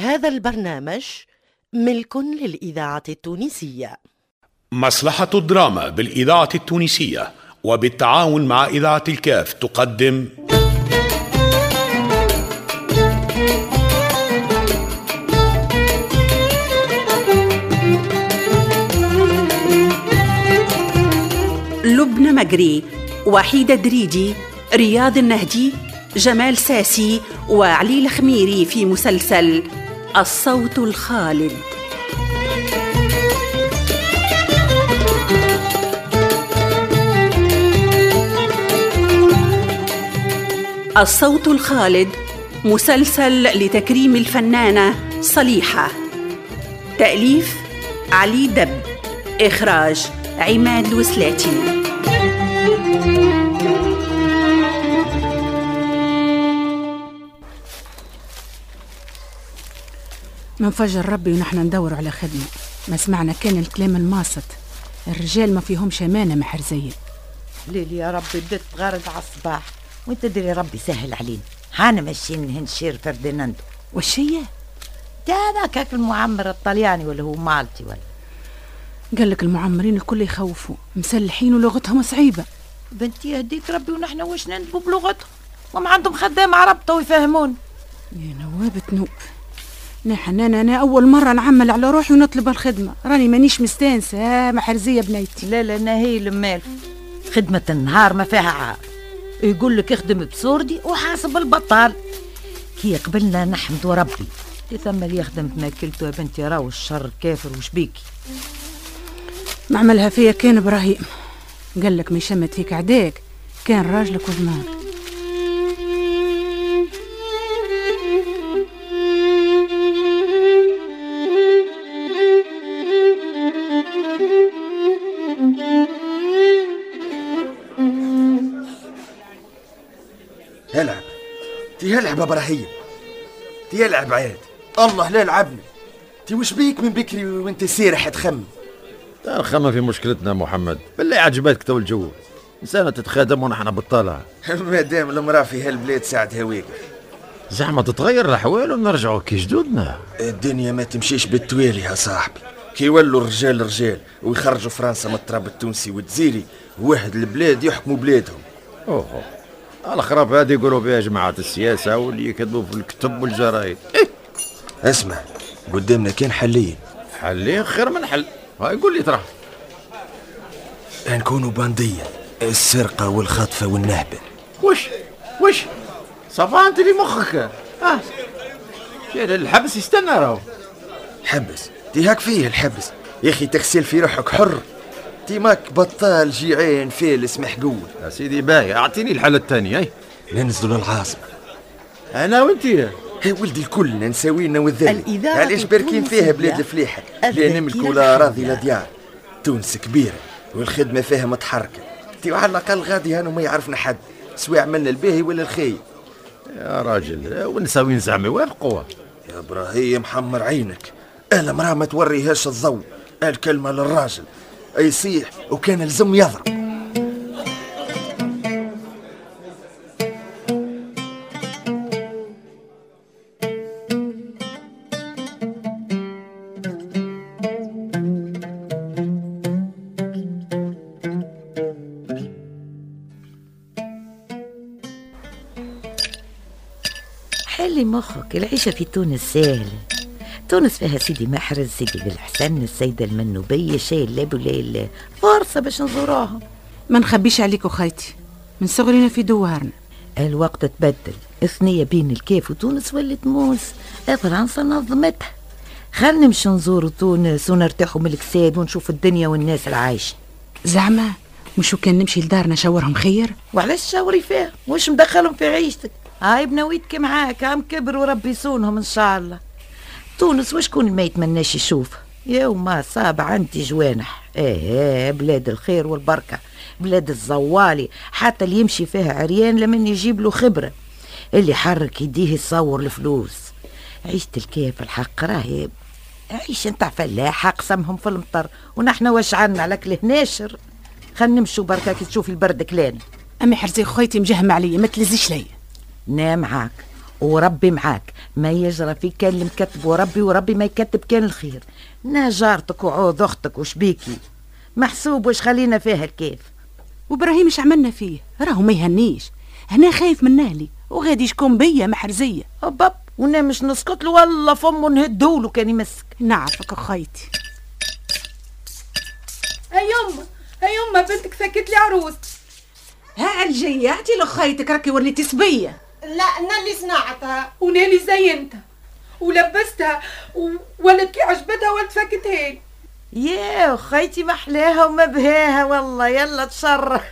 هذا البرنامج ملك للإذاعة التونسية. مصلحة الدراما بالإذاعة التونسية وبالتعاون مع إذاعة الكاف تقدم. لبنى مجري وحيدة دريدي رياض النهدي جمال ساسي وعلي الخميري في مسلسل الصوت الخالد. الصوت الخالد مسلسل لتكريم الفنانة صليحة. تأليف علي دب. إخراج عماد الوسلاتي من فجر ربي ونحن ندور على خدمة. ما سمعنا كان الكلام الماسط. الرجال ما فيهمش أمانة محرزية ليلي يا ربي بدت غارد على الصباح. وانت دري ربي سهل علينا. هانا ماشيين لهنشير فرديناندو والشية ده هذاك هاك المعمر الطلياني ولا هو مالتي ولا. قال لك المعمرين الكل يخوفوا. مسلحين ولغتهم صعيبة. بنتي يهديك ربي ونحن واش نندبوا بلغتهم؟ وما عندهم خدام عرب ويفهمون. يا نوابة نوب. نحن أنا, أنا أول مرة نعمل على روحي ونطلب الخدمة. راني مانيش مستانسة آه محرزية بنيتي. لا لا نهي المال. خدمة النهار ما فيها عار. يقول لك اخدم بسوردي وحاسب البطال. كي قبلنا نحمد ربي. ثم اللي يخدم بماكلته. يا بنتي راهو الشر كافر وش بيكي؟ معملها فيا كان إبراهيم. قال لك ما يشمت فيك عداك. كان راجلك وزمان. تي العب إبراهيم تي العب عاد الله لا لعبني. تي وش بيك من بكري وانت سيرح تخمم؟ الخمة في مشكلتنا محمد. بالله عجبتك تو الجو. إنسانة تتخادم ونحن بطالة. ما دام المرأة في هالبلاد ساعدها واقف زعما تتغير الأحوال ونرجعوا كي جدودنا. الدنيا ما تمشيش بالتوالي يا صاحبي. كي يولوا الرجال رجال ويخرجوا فرنسا من التراب التونسي والجزيري واحد البلاد يحكموا بلادهم. أوه. الخراب هذه يقولوا بها جماعة السياسة واللي يكتبوا في الكتب والجرايد. إيه؟ اسمع قدامنا كان حلين. حلين؟ خير من حل. هاي قول لي ترى. نكونوا باندية السرقة والخطفة والنهبة وش؟ وش؟ صفا أنت في مخك. آه شيل الحبس يستنى راهو. حبس؟ تي هاك فيه الحبس. يا أخي تغسل في روحك حر. تي ماك بطال جيعان فالس محقول يا سيدي باهي أعطيني الحالة الثانية أي. ننزلوا للعاصمة أنا وأنت. هي ولدي الكل نساوينا والذل. علاش باركين فيها بلاد الفلاحة لا نملكوا لا أراضي لا. ديار تونس كبيرة والخدمة فيها متحركة. تي على الأقل غادي هانو ما يعرفنا حد. سواء عملنا الباهي ولا الخايب يا راجل ونساوي زعما يوافقوا يا إبراهيم حمر عينك. المرأة ما توريهاش الضوء؟ الكلمة للراجل. يصيح وكان لزم يضرب. حلي مخك العيشة في تونس سهلة. تونس فيها سيدي محرز سيدي بالحسن السيدة المنوبية شاي لله ولا فرصة باش نزوروهم ما نخبيش عليك خيتي من صغرنا في دوارنا. الوقت تبدل الثنية بين الكيف وتونس ولت موس فرنسا نظمتها. خل نمشي نزوروا تونس ونرتاحوا من الكساد ونشوف الدنيا والناس العايشة زعما مشو كان نمشي لدارنا شاورهم خير؟ وعلاش شاوري فيها؟ وش مدخلهم في عيشتك؟ هاي بنويتك معاك عم كبروا ربي يصونهم إن شاء الله. تونس وشكون ما يتمناش يشوف؟ يوم صاب عندي جوانح. إيه بلاد الخير والبركة بلاد الزوالي حتى اللي يمشي فيها عريان لمن يجيب له خبرة. اللي حرك يديه يصور الفلوس. عيشة الكيف الحق راهي عيش نتاع فلاحة قسمهم في المطر. ونحن واش عنا لك ناشر. خل نمشوا بركة كي تشوفي البرد كلان. أمي حرزي خويتي مجهم عليا ما تلزيش ليا نام معاك. وربي معاك. ما يجرى فيك كان اللي مكتب وربي وربي ما يكتب كان الخير. نا جارتك وعوض أختك وشبيكي محسوب واش خلينا فيها الكيف؟ وإبراهيم إيش عملنا فيه؟ راهو ما يهنيش. هنا خايف من أهلي وغادي يشكون بيا محرزية. باب وأنا مش نسكت له والله فمه نهدوله كان يمسك. نعرفك اخيتي هاي يما هاي يما بنتك سكت لي عروس. ها الجياتي لخيتك راكي وليتي صبية. لا أنا صنعتها ونالي زينتها ولبستها و... ولد كي عجبتها ولد فكتها يا خيتي محلاها وما بهاها والله يلا تشر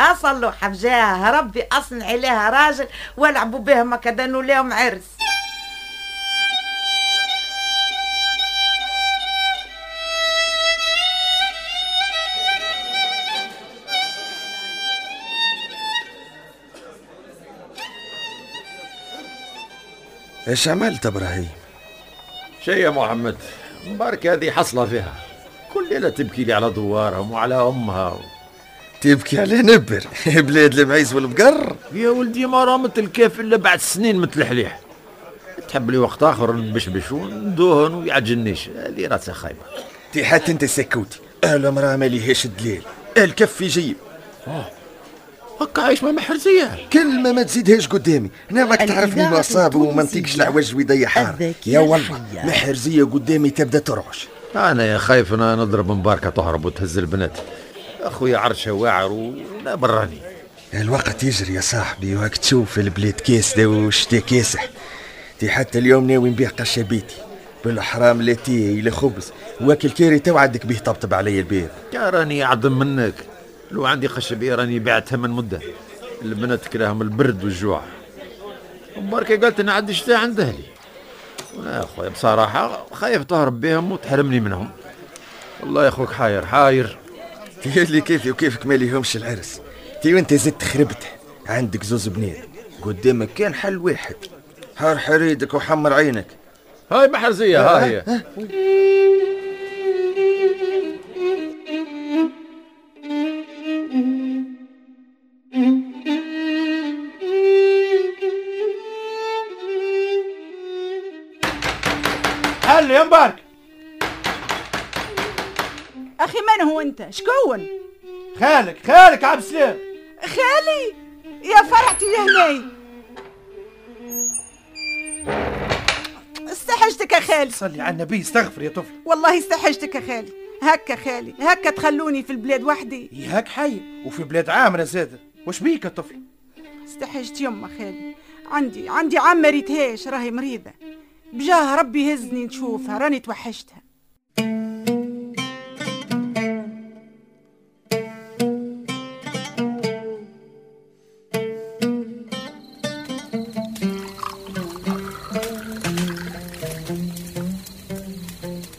اصلوا حفجاها ربي أصنع عليها راجل والعبوا بها ما كدنوا لهم عرس. إيش عملت إبراهيم؟ شي يا محمد مبارك هذه حصلة فيها. كل ليلة تبكي لي على دوارهم وعلى أمها. تبكي على نبر بلاد المعيز والبقر يا ولدي ما رامت الكيف إلا بعد سنين مثل الحليح. تحب لي وقت آخر نبشبش وندوهن ويعجنيش. هذه راسها خايبة. تي حتى أنت سكوتي. الامرأة ما ليهاش دليل. الكف يجيب هكا عايش مع محرزية. كلمة ما تزيدهاش قدامي. أنا راك تعرفني مصاب وما نطيقش العواج ويدي حار يا والله. محرزية قدامي تبدأ ترعش أنا يا خايف أنا نضرب مباركة تهرب وتهز البنات. أخويا عرشة واعر ولا براني الوقت يجري يا صاحبي وهاك تشوف البلاد كاسدة والشتا كاسح. تي حتى اليوم ناوي نبيع قشة بيتي بالحرام لا تي لا خبز. واكل كاري تو عندك بيه طبطب علي الباب. يا راني أعظم منك. لو عندي خشبية راني بعتها من مدة. البنات كراهم البرد والجوع. مباركة قالت أنا عندي شتاء عند أهلي يا أخويا بصراحة خايف تهرب بهم وتحرمني منهم. والله يا أخوك حاير حاير. اللي كيفي وكيفك ما ليهمش العرس. تي وأنت زدت خربته عندك زوز بنات قدامك كان حل واحد. حار حريدك وحمر عينك. هاي محرزية ها؟ هي يا مبارك أخي من هو أنت؟ شكون؟ خالك خالك عبد السلام. خالي؟ يا فرحتي يا هناي استحجتك يا خالي. صلي على النبي استغفر يا طفل. والله استحجتك يا خالي. هكا خالي هكا تخلوني في البلاد وحدي. ياك حي وفي بلاد عامرة زادة وش بيك يا طفل؟ استحجت يما خالي. عندي عندي عمة ريتهاش راهي مريضة. بجاه ربي يهزني نشوفها راني توحشتها.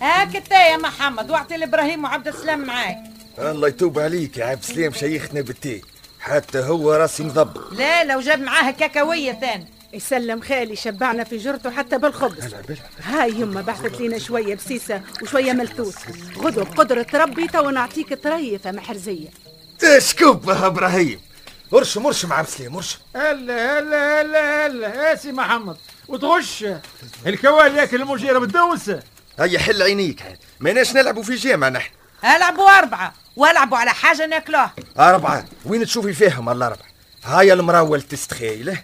هاك انت يا محمد واعطي لابراهيم وعبد السلام معاك. الله يتوب عليك يا عبد السلام شيخنا بالتي. حتى هو راسي مضبط لا لو جاب معاها كاكاوية ثاني. يسلم خالي شبعنا في جرته حتى بالخبز. هاي يما بعثت لينا شوية بسيسة وشوية ملثوث. غدو بقدرة ربي تو نعطيك طريفة محرزية. اشكبها إبراهيم؟ ارشم ارشم عبد السلام ارشم هلا هلا هلا هلا. يا سي محمد وتغش. الكوال ياكل المجيرة بالدوسة هيا حل عينيك عاد ماناش نلعبوا في جامع نحن. العبوا أربعة والعبوا على حاجة ناكلوها أربعة. وين تشوفي فيهم؟ الأربعة هاي المراول تستخيله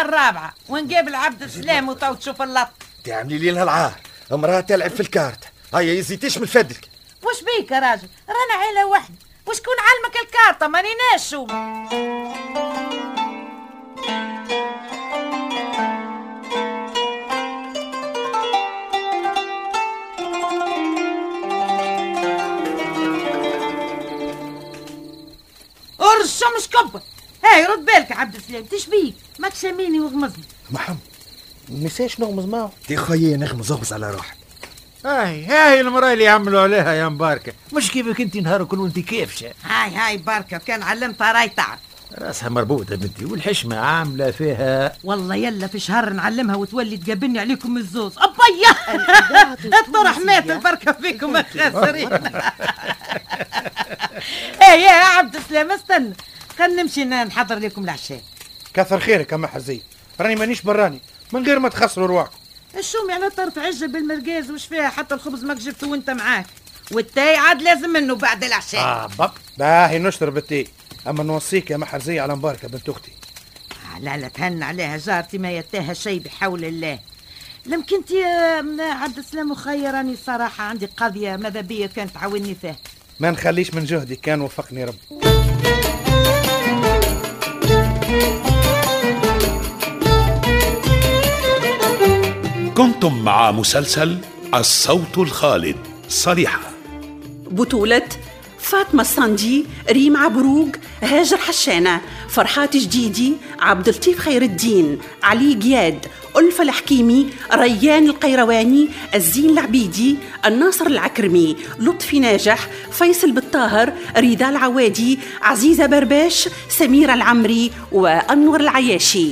الرابعة ونقابل عبد السلام وتو تشوف اللط. تعملي لنا العار. امرأة تلعب في الكارت. هيا يزيتيش من فدك؟ وش بيك يا راجل؟ رانا عيلة واحدة وشكون علمك الكارطة ماني ناشو ارشم شكبة هاي رد بالك عبد السلام تشبيك ما تشميني وغمزني محمد نساش نغمز معه. دي خويا نغمز اغمز على روحك. هاي هاي المرأة اللي يعملوا عليها يا مباركة. مش كيفك انت نهار كل وانت كيفشة هاي هاي بركة كان علمتها راي تعرف راسها مربوطة بنتي والحشمة عاملة فيها. والله يلا في شهر نعلمها وتولي تقابلني عليكم الزوز. أبيا الطرح مات البركة فيكم يا خاسرين إيه يا عبد السلام استنى. خلينا نمشي نحضر لكم العشاء. كثر خيرك اما حزين راني مانيش براني. من غير ما تخسروا رواحكم الشومي على طرف عجل بالمرقاز وش فيها حتى الخبز ماك جبته وانت معاك. والتاي عاد لازم منه بعد العشاء. آه بق. باهي نشرب التاي أما نوصيك يا محرزية على مباركة بنت أختي. آه لا لا تهن عليها جارتي ما يتاهى شيء بحول الله. لم كنت يا عبد السلام وخير راني صراحة. عندي قضية ماذا بيا كانت تعاوني فيها. ما نخليش من جهدي كان وفقني ربي. كنتم مع مسلسل الصوت الخالد صريحة. بطولة فاطمة الصندي ريم عبروق هاجر حشانة فرحات جديدي عبد اللطيف خير الدين علي جياد ألفة الحكيمي ريان القيرواني الزين العبيدي الناصر العكرمي لطفي ناجح فيصل بالطاهر رضا العوادي عزيزة برباش سميرة العمري وأنور العياشي.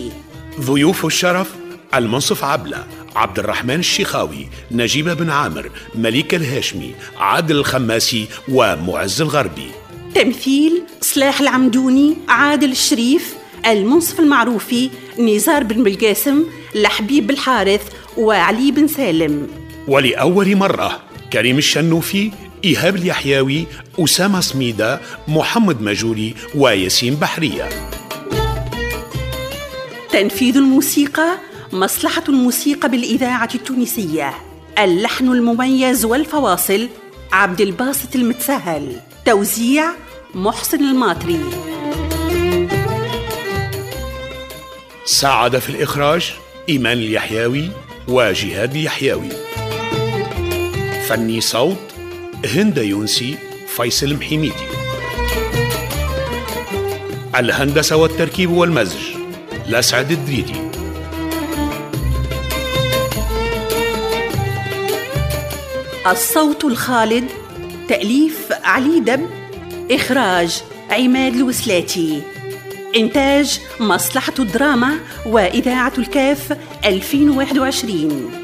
ضيوف الشرف المنصف عبلة. عبد الرحمن الشيخاوي نجيبة بن عامر مليكة الهاشمي عادل الخماسي ومعز الغربي. تمثيل صلاح العمدوني عادل الشريف المنصف المعروفي نزار بن بالقاسم لحبيب بالحارث وعلي بن سالم. ولأول مرة كريم الشنوفي إيهاب اليحياوي أسامة سميدة محمد مجولي وياسين بحرية. تنفيذ الموسيقى مصلحة الموسيقى بالإذاعة التونسية اللحن المميز والفواصل عبد الباسط المتسهل توزيع محسن الماطري. ساعد في الإخراج إيمان اليحياوي وجهاد اليحياوي. فني صوت هند يونسي فيصل محميدي الهندسة والتركيب والمزج لسعد الدريدي. الصوت الخالد تأليف علي دب إخراج عماد الوسلاتي. إنتاج مصلحة الدراما وإذاعة الكاف 2021